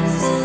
Christmas.